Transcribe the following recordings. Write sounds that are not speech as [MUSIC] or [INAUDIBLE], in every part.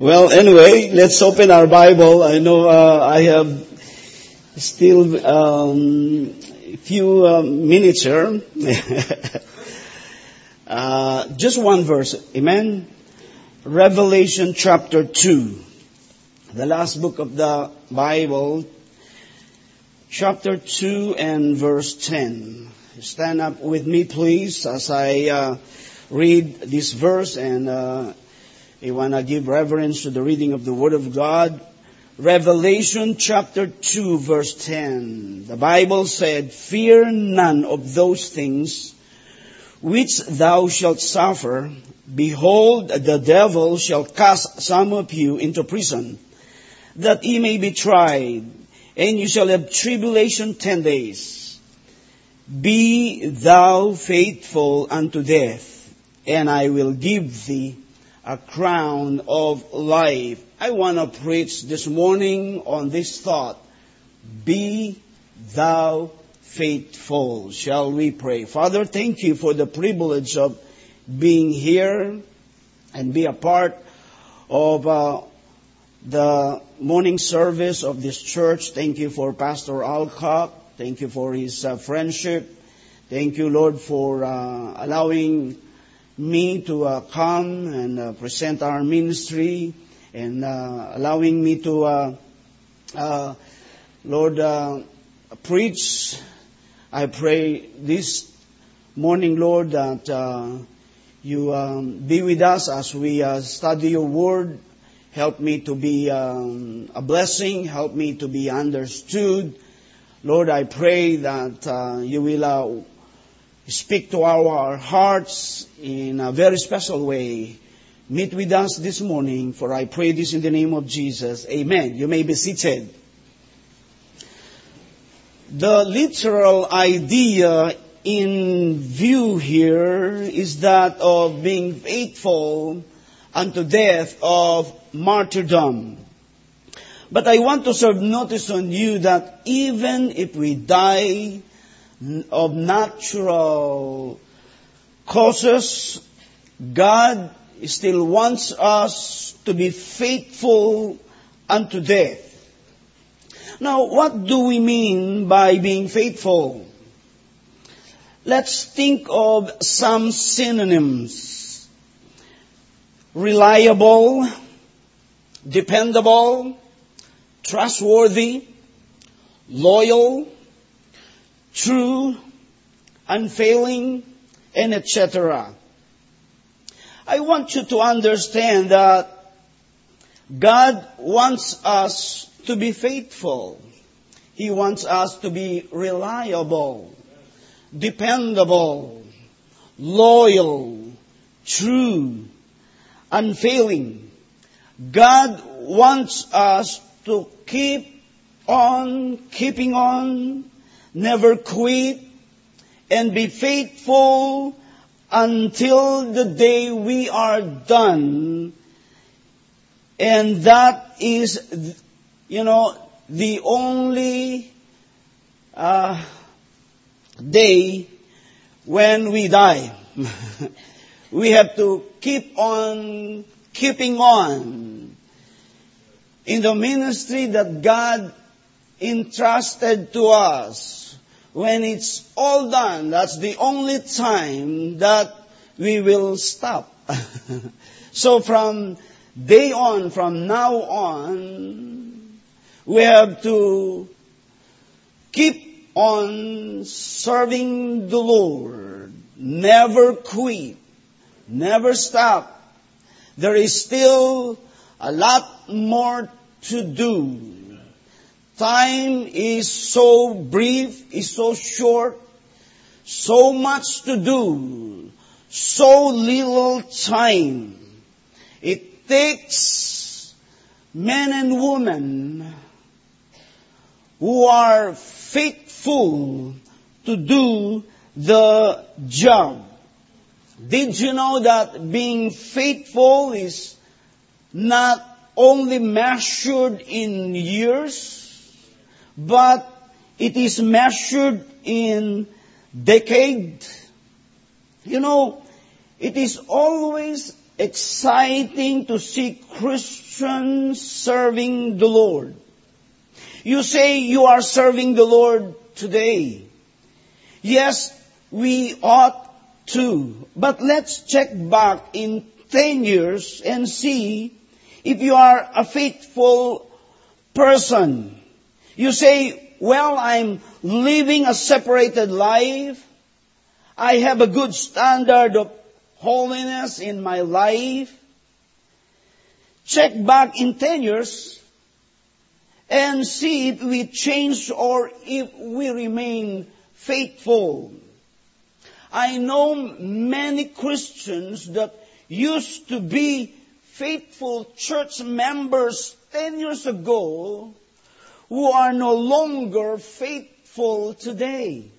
Well, anyway, let's open our Bible. I know uh, I have still um, few uh, minutes here. [LAUGHS] uh, just one verse. Amen. Revelation chapter 2. The last book of the Bible. Chapter 2 and verse 10. Stand up with me, please, as I uh, read this verse and I want to give reverence to the reading of the Word of God. Revelation chapter 2 verse 10. The Bible said, Fear none of those things which thou shalt suffer. Behold, the devil shall cast some of you into prison, that ye may be tried, and you shall have tribulation ten days. Be thou faithful unto death, and I will give thee a crown of life. I want to preach this morning on this thought. Be thou faithful. Shall we pray? Father, thank you for the privilege of being here and be a part of uh, the morning service of this church. Thank you for Pastor Alcock. Thank you for his uh, friendship. Thank you, Lord, for uh, allowing me to uh, come and uh, present our ministry and uh, allowing me to, uh, uh, Lord, uh, preach. I pray this morning, Lord, that you um, be with us as we study your word. Help me to be um, a blessing. Help me to be understood. Lord, I pray that you will speak to our hearts in a very special way. Meet with us this morning, for I pray this in the name of Jesus. Amen. You may be seated. The literal idea in view here is that of being faithful unto death of martyrdom. But I want to serve notice on you that even if we die of natural causes, God still wants us to be faithful unto death. Now, what do we mean by being faithful? Let's think of some synonyms. Reliable, dependable, trustworthy, loyal, true, unfailing, and etc. I want you to understand that God wants us to be faithful. He wants us to be reliable, dependable, loyal, true, unfailing. God wants us to keep on keeping on never quit, and be faithful until the day we are done. And that is, you know, the only uh, day when we die. [LAUGHS] we have to keep on keeping on in the ministry that God entrusted to us when it's all done, that's the only time that we will stop. [LAUGHS] so from day on, from now on, we have to keep on serving the Lord. Never quit. Never stop. There is still a lot more to do. Time is so brief, is so short, so much to do, so little time. It takes men and women who are faithful to do the job. Did you know that being faithful is not only measured in years, but it is measured in decade. You know, it is always exciting to see Christians serving the Lord. You say you are serving the Lord today. Yes, we ought to. But let's check back in 10 years and see if you are a faithful person. You say, well, I'm living a separated life. I have a good standard of holiness in my life. Check back in 10 years and see if we change or if we remain faithful. I know many Christians that used to be faithful church members 10 years ago who are no longer faithful today.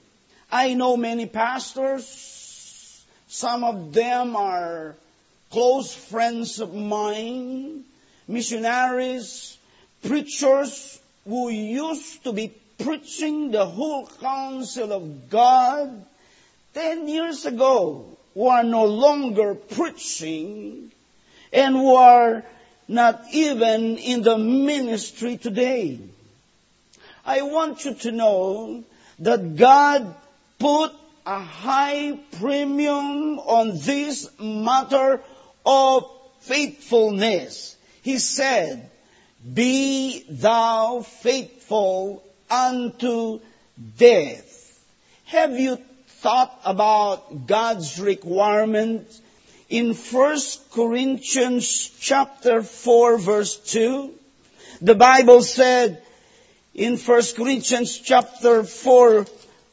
I know many pastors. Some of them are close friends of mine, missionaries, preachers who used to be preaching the whole counsel of God 10 years ago who are no longer preaching and who are not even in the ministry today. I want you to know that God put a high premium on this matter of faithfulness. He said, be thou faithful unto death. Have you thought about God's requirement in 1 Corinthians chapter 4 verse 2? The Bible said in 1 Corinthians chapter 4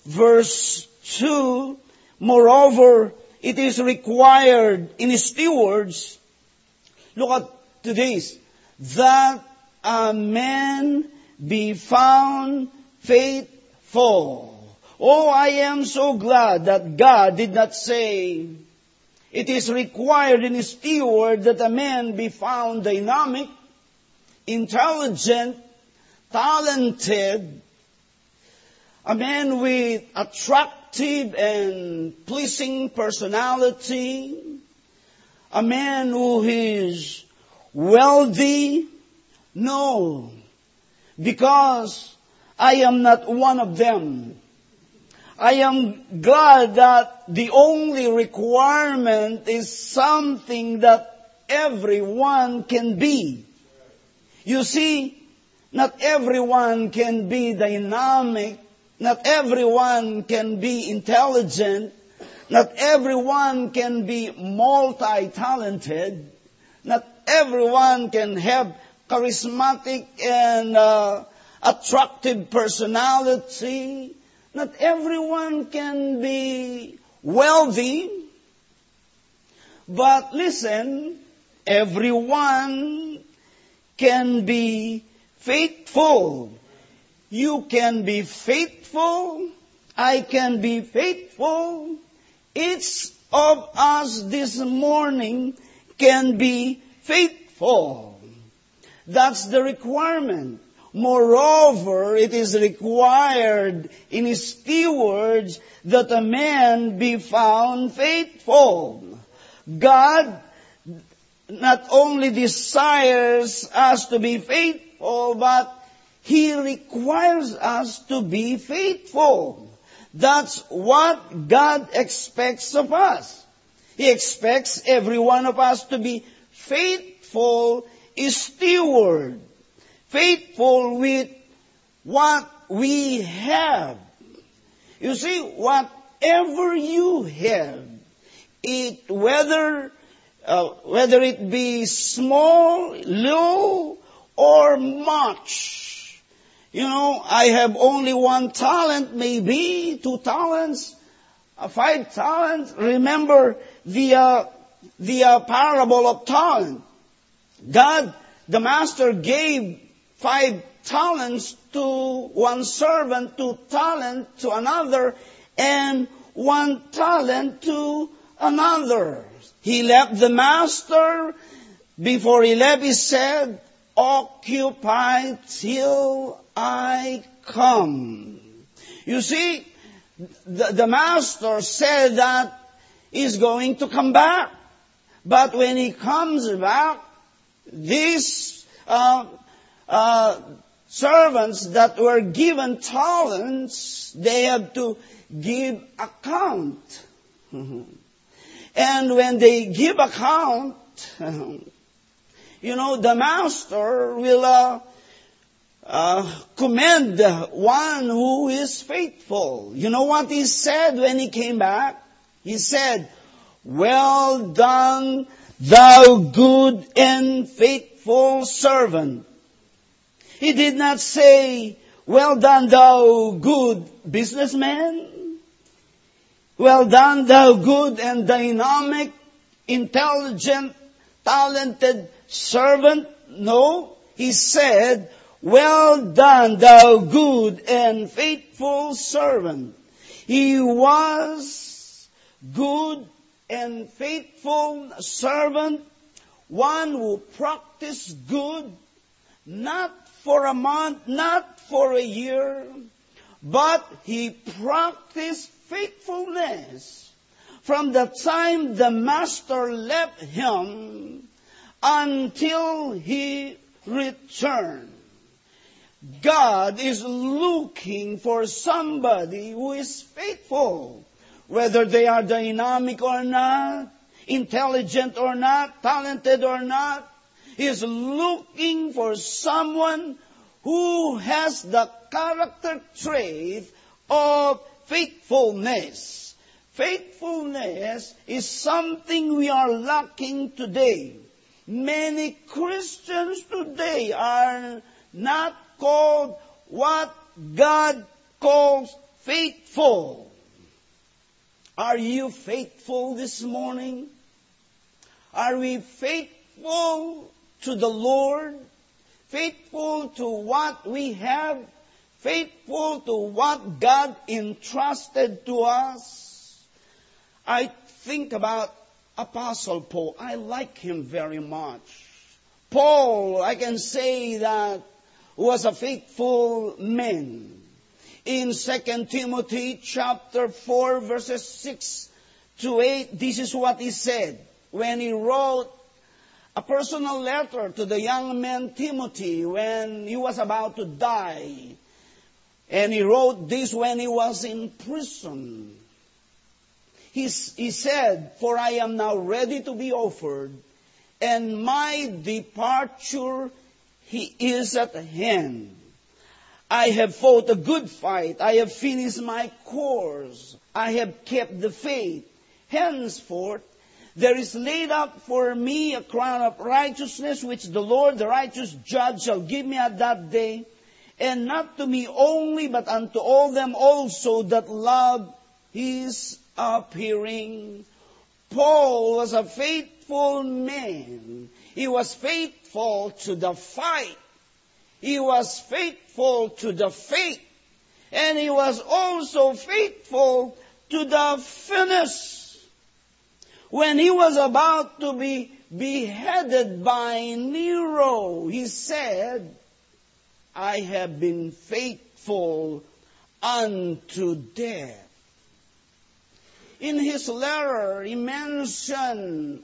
verse 2, moreover, it is required in stewards, look at this: that a man be found faithful. Oh, I am so glad that God did not say, it is required in a steward that a man be found dynamic, intelligent, talented, a man with attractive and pleasing personality, a man who is wealthy. No, because I am not one of them. I am glad that the only requirement is something that everyone can be. You see, not everyone can be dynamic. Not everyone can be intelligent. Not everyone can be multi-talented. Not everyone can have charismatic and uh, attractive personality. Not everyone can be wealthy. But listen, everyone can be faithful. You can be faithful. I can be faithful. Each of us this morning can be faithful. That's the requirement. Moreover, it is required in his stewards that a man be found faithful. God not only desires us to be faithful, but he requires us to be faithful. That's what God expects of us. He expects every one of us to be faithful steward faithful with what we have. You see, whatever you have, it whether uh, whether it be small, low, or much. You know, I have only one talent, maybe two talents, uh, five talents. Remember the uh, the uh, parable of talent. God, the master, gave five talents to one servant, two talent to another, and one talent to another. He left the master. Before he left, he said, occupy till I come. You see, the, the master said that he's going to come back. But when he comes back, these uh, uh, servants that were given talents, they have to give account. [LAUGHS] And when they give account, [LAUGHS] you know, the master will uh, uh, commend one who is faithful. You know what he said when he came back? He said, well done, thou good and faithful servant. He did not say, well done, thou good businessman. Well done, thou good and dynamic, intelligent, talented servant. No, he said, well done, thou good and faithful servant. He was good and faithful servant, one who practiced good, not for a month, not for a year, but he practiced faithfulness from the time the master left him until he returns. God is looking for somebody who is faithful, whether they are dynamic or not, intelligent or not, talented or not. He is looking for someone who has the character trait of faithfulness. Faithfulness is something we are lacking today. Many Christians today are not called what God calls faithful. Are you faithful this morning? Are we faithful to the Lord? Faithful to what we have? faithful to what God entrusted to us. I think about Apostle Paul. I like him very much. Paul, I can say that was a faithful man. In 2 Timothy chapter 4 verses 6 to 8, this is what he said when he wrote a personal letter to the young man Timothy when he was about to die. And he wrote this when he was in prison. He, said, For I am now ready to be offered, and my departure he is at hand. I have fought a good fight. I have finished my course. I have kept the faith. Henceforth, there is laid up for me a crown of righteousness, which the Lord, the righteous judge, shall give me at that day and not to me only, but unto all them also that love his appearing. Paul was a faithful man. He was faithful to the fight. He was faithful to the faith. And he was also faithful to the finish. When he was about to be beheaded by Nero, he said, I have been faithful unto death. In his letter, he mentioned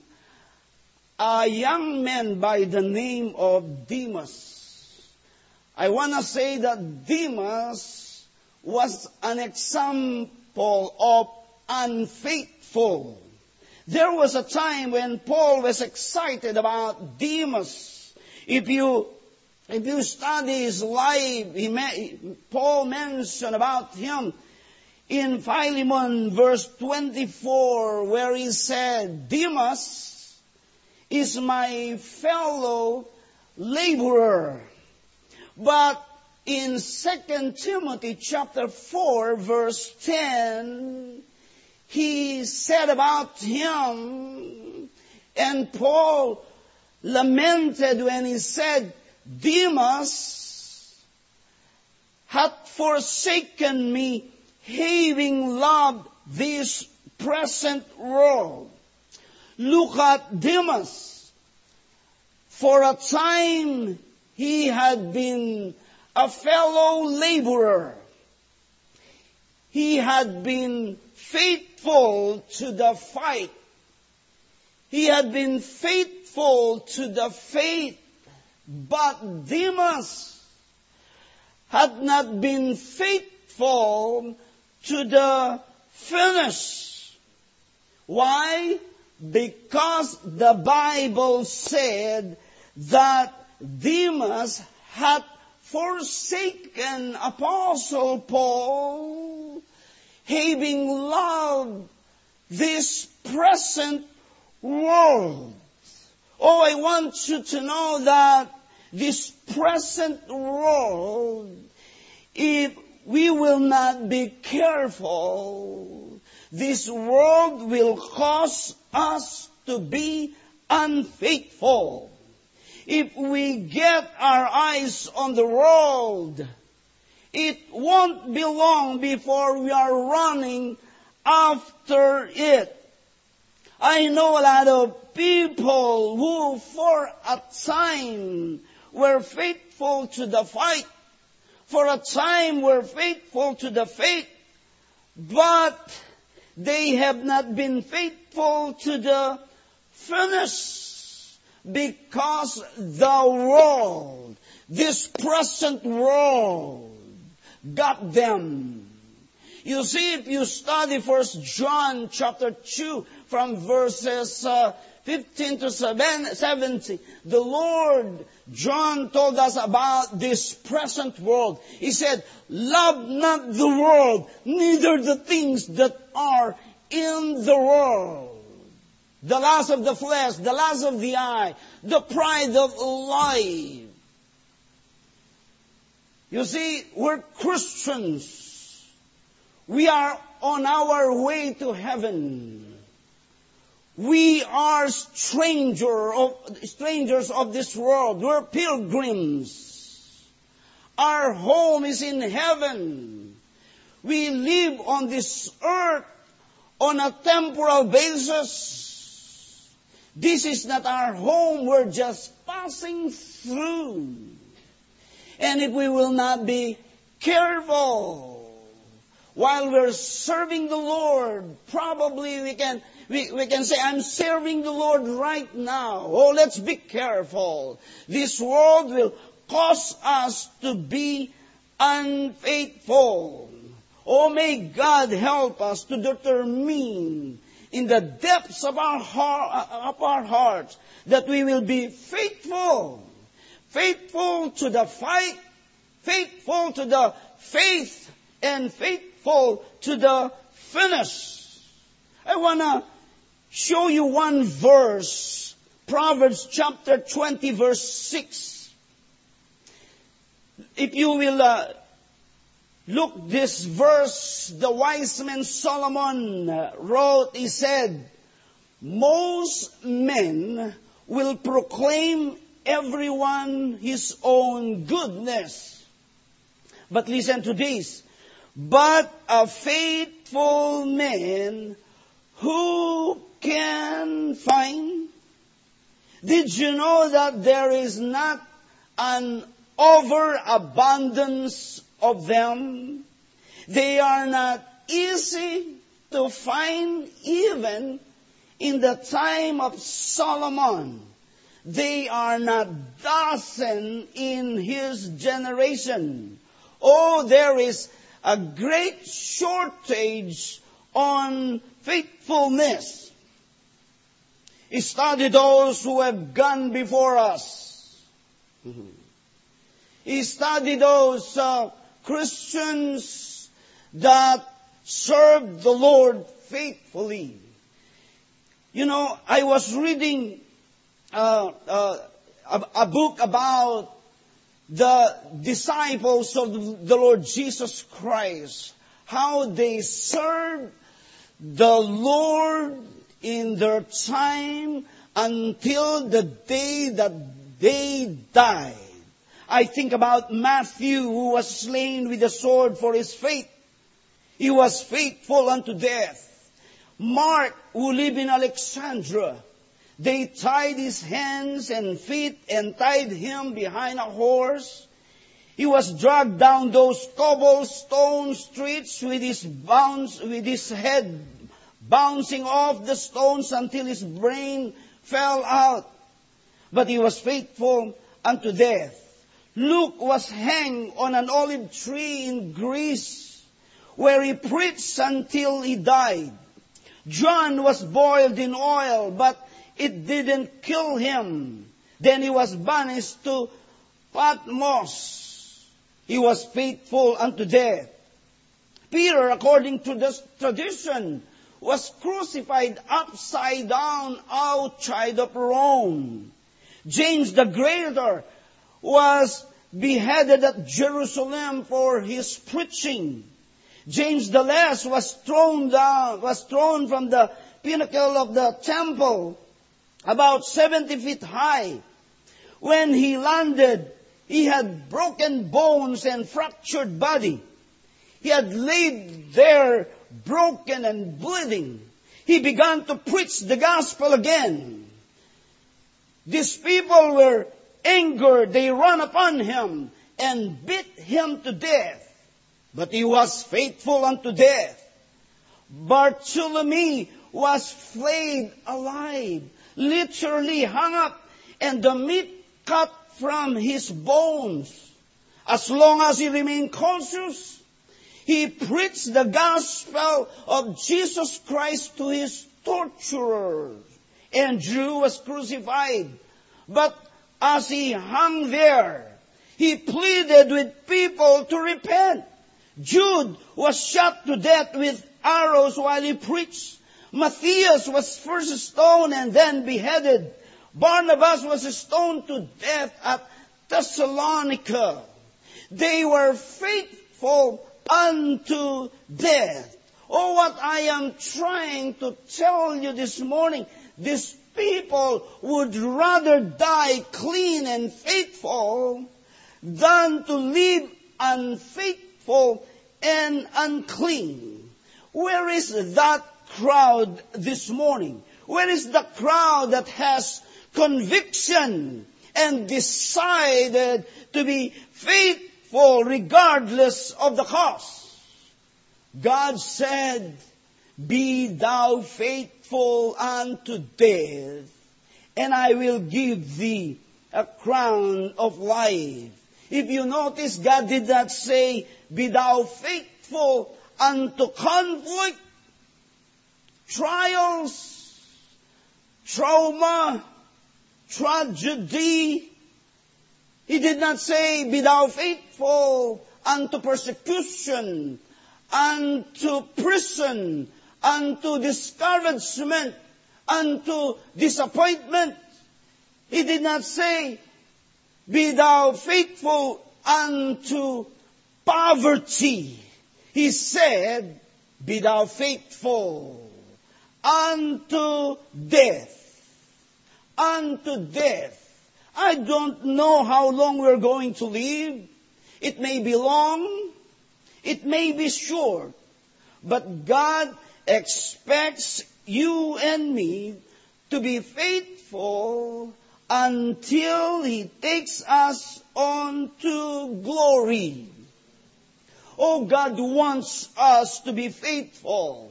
a young man by the name of Demas. I want to say that Demas was an example of unfaithful. There was a time when Paul was excited about Demas. If you if you study his life, he, Paul mentioned about him in Philemon verse 24 where he said, Demas is my fellow laborer. But in 2 Timothy chapter 4 verse 10, he said about him, and Paul lamented when he said, Demas hath forsaken me, having loved this present world. Look at Demas. For a time he had been a fellow laborer. He had been faithful to the fight. he had been faithful to the faith, but Demas had not been faithful to the finish. Why? Because the Bible said that Demas had forsaken Apostle Paul, having loved this present world. Oh, I want you to know that this present world, if we will not be careful, this world will cause us to be unfaithful. If we get our eyes on the world, it won't be long before we are running after it. I know a lot of people who for a time were faithful to the fight, for a time were faithful to the faith, but they have not been faithful to the finish because the world, this present world, got them. You see, if you study First John chapter 2 from verses uh, 15 to 17, the Lord, John told us about this present world. He said, love not the world, neither the things that are in the world the lust of the flesh, the lust of the eye, the pride of life. You see, we're Christians. We are on our way to heaven. We are stranger of, strangers of this world. We're pilgrims. Our home is in heaven. We live on this earth on a temporal basis this is not our home. We're just passing through. And if we will not be careful while we're serving the Lord, probably we can, we, we can say, I'm serving the Lord right now. Oh, let's be careful. This world will cause us to be unfaithful. Oh, may God help us to determine in the depths of our, heart, of our hearts that we will be faithful. Faithful to the fight, faithful to the faith, and faithful to the finish. I want to show you one verse, Proverbs chapter 20 verse 6. If you will uh, Look, this verse, the wise man Solomon wrote, he said, most men will proclaim everyone his own goodness. But listen to this. But a faithful man who can find? Did you know that there is not an overabundance of them. They are not easy to find even in the time of Solomon. They are not dozen in his generation. Oh, there is a great shortage on faithfulness. He studied those who have gone before us. He studied those uh, Christians that served the Lord faithfully. You know, I was reading uh, uh, a, a book about the disciples of the Lord Jesus Christ, how they served the Lord in their time until the day that they died. I think about Matthew who was slain with a sword for his faith. He was faithful unto death. Mark who lived in Alexandria. They tied his hands and feet and tied him behind a horse. He was dragged down those cobblestone streets with his bounds, with his head bouncing off the stones until his brain fell out. But he was faithful unto death. Luke was hanged on an olive tree in Greece where he preached until he died. John was boiled in oil, but it didn't kill him. Then he was banished to Patmos. He was faithful unto death. Peter, according to this tradition, was crucified upside down outside of Rome. James the Greater was beheaded at Jerusalem for his preaching. James the Less was thrown down, was thrown from the pinnacle of the temple about 70 feet high. When he landed, he had broken bones and fractured body. He had laid there broken and bleeding. He began to preach the gospel again. These people were angered. They ran upon him and beat him to death. But he was faithful unto death. Bartholomew was flayed alive, literally hung up, and the meat cut from his bones. As long as he remained conscious, he preached the gospel of Jesus Christ to his torturers. And Andrew was crucified. But as he hung there, he pleaded with people to repent. Jude was shot to death with arrows while he preached. Matthias was first stoned and then beheaded. Barnabas was stoned to death at Thessalonica. They were faithful unto death. Oh, what I am trying to tell you this morning, these people would rather die clean and faithful than to live unfaithful and unclean. Where is that crowd this morning? Where is the crowd that has conviction and decided to be faithful regardless of the cost? God said, Be thou faithful unto death, and I will give thee a crown of life. If you notice, God did not say, Be thou faithful unto conflict, trials, trauma, tragedy. He did not say, Be thou faithful unto persecution, unto prison, unto discouragement, unto disappointment. He did not say, Be thou faithful unto poverty. He said, Be thou faithful unto death. Unto death. I don't know how long we're going to live. It may be long. It may be short. But God expects you and me to be faithful until He takes us on to glory. Oh, God wants us to be faithful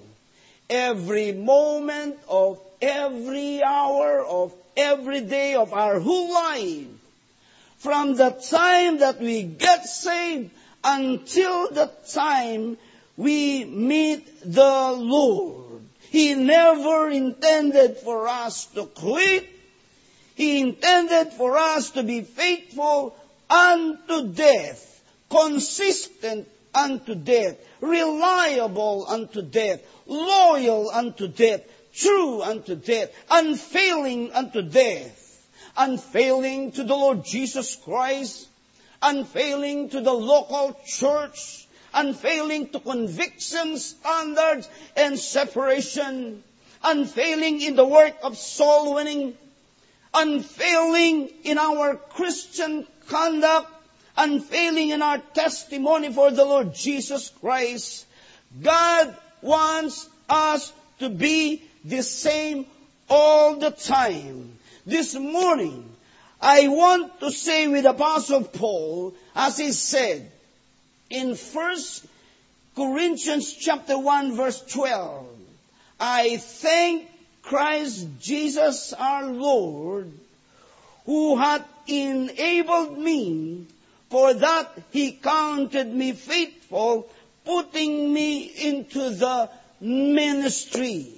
every moment of every hour of every day of our whole life. From the time that we get saved until the time we meet the Lord. He never intended for us to quit. He intended for us to be faithful unto death, consistent unto death, reliable unto death, loyal unto death, true unto death, unfailing unto death, unfailing to the Lord Jesus Christ, unfailing to the local church, unfailing to conviction standards and separation, unfailing in the work of soul winning, unfailing in our Christian conduct, unfailing in our testimony for the Lord Jesus Christ. God wants us to be the same all the time. This morning, I want to say with Apostle Paul, as he said, in 1 Corinthians chapter 1 verse 12, I thank Christ Jesus our Lord, who hath enabled me, for that he counted me faithful, putting me into the ministry.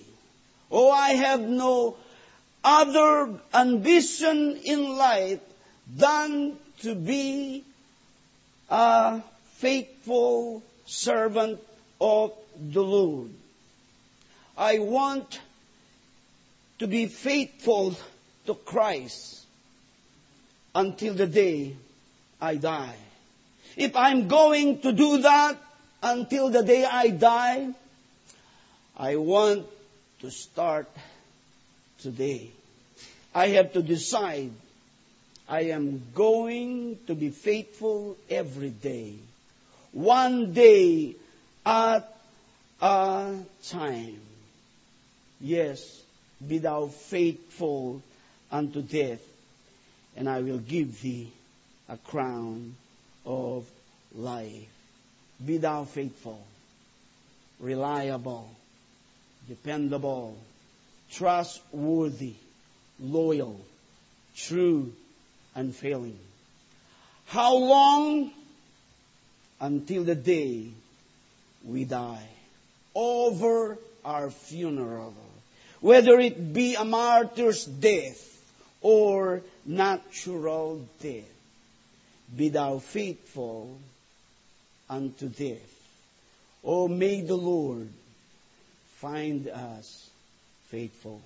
Oh, I have no other ambition in life than to be a faithful servant of the Lord. I want to be faithful to Christ until the day I die. If I'm going to do that until the day I die, I want to start today. I have to decide I am going to be faithful every day. One day at a time. Yes, be thou faithful unto death, and I will give thee a crown of life. Be thou faithful, reliable, dependable, trustworthy, loyal, true, unfailing. How long? Until the day we die. Over our funeral. Whether it be a martyr's death or natural death. Be thou faithful unto death. Oh, may the Lord find us faithful.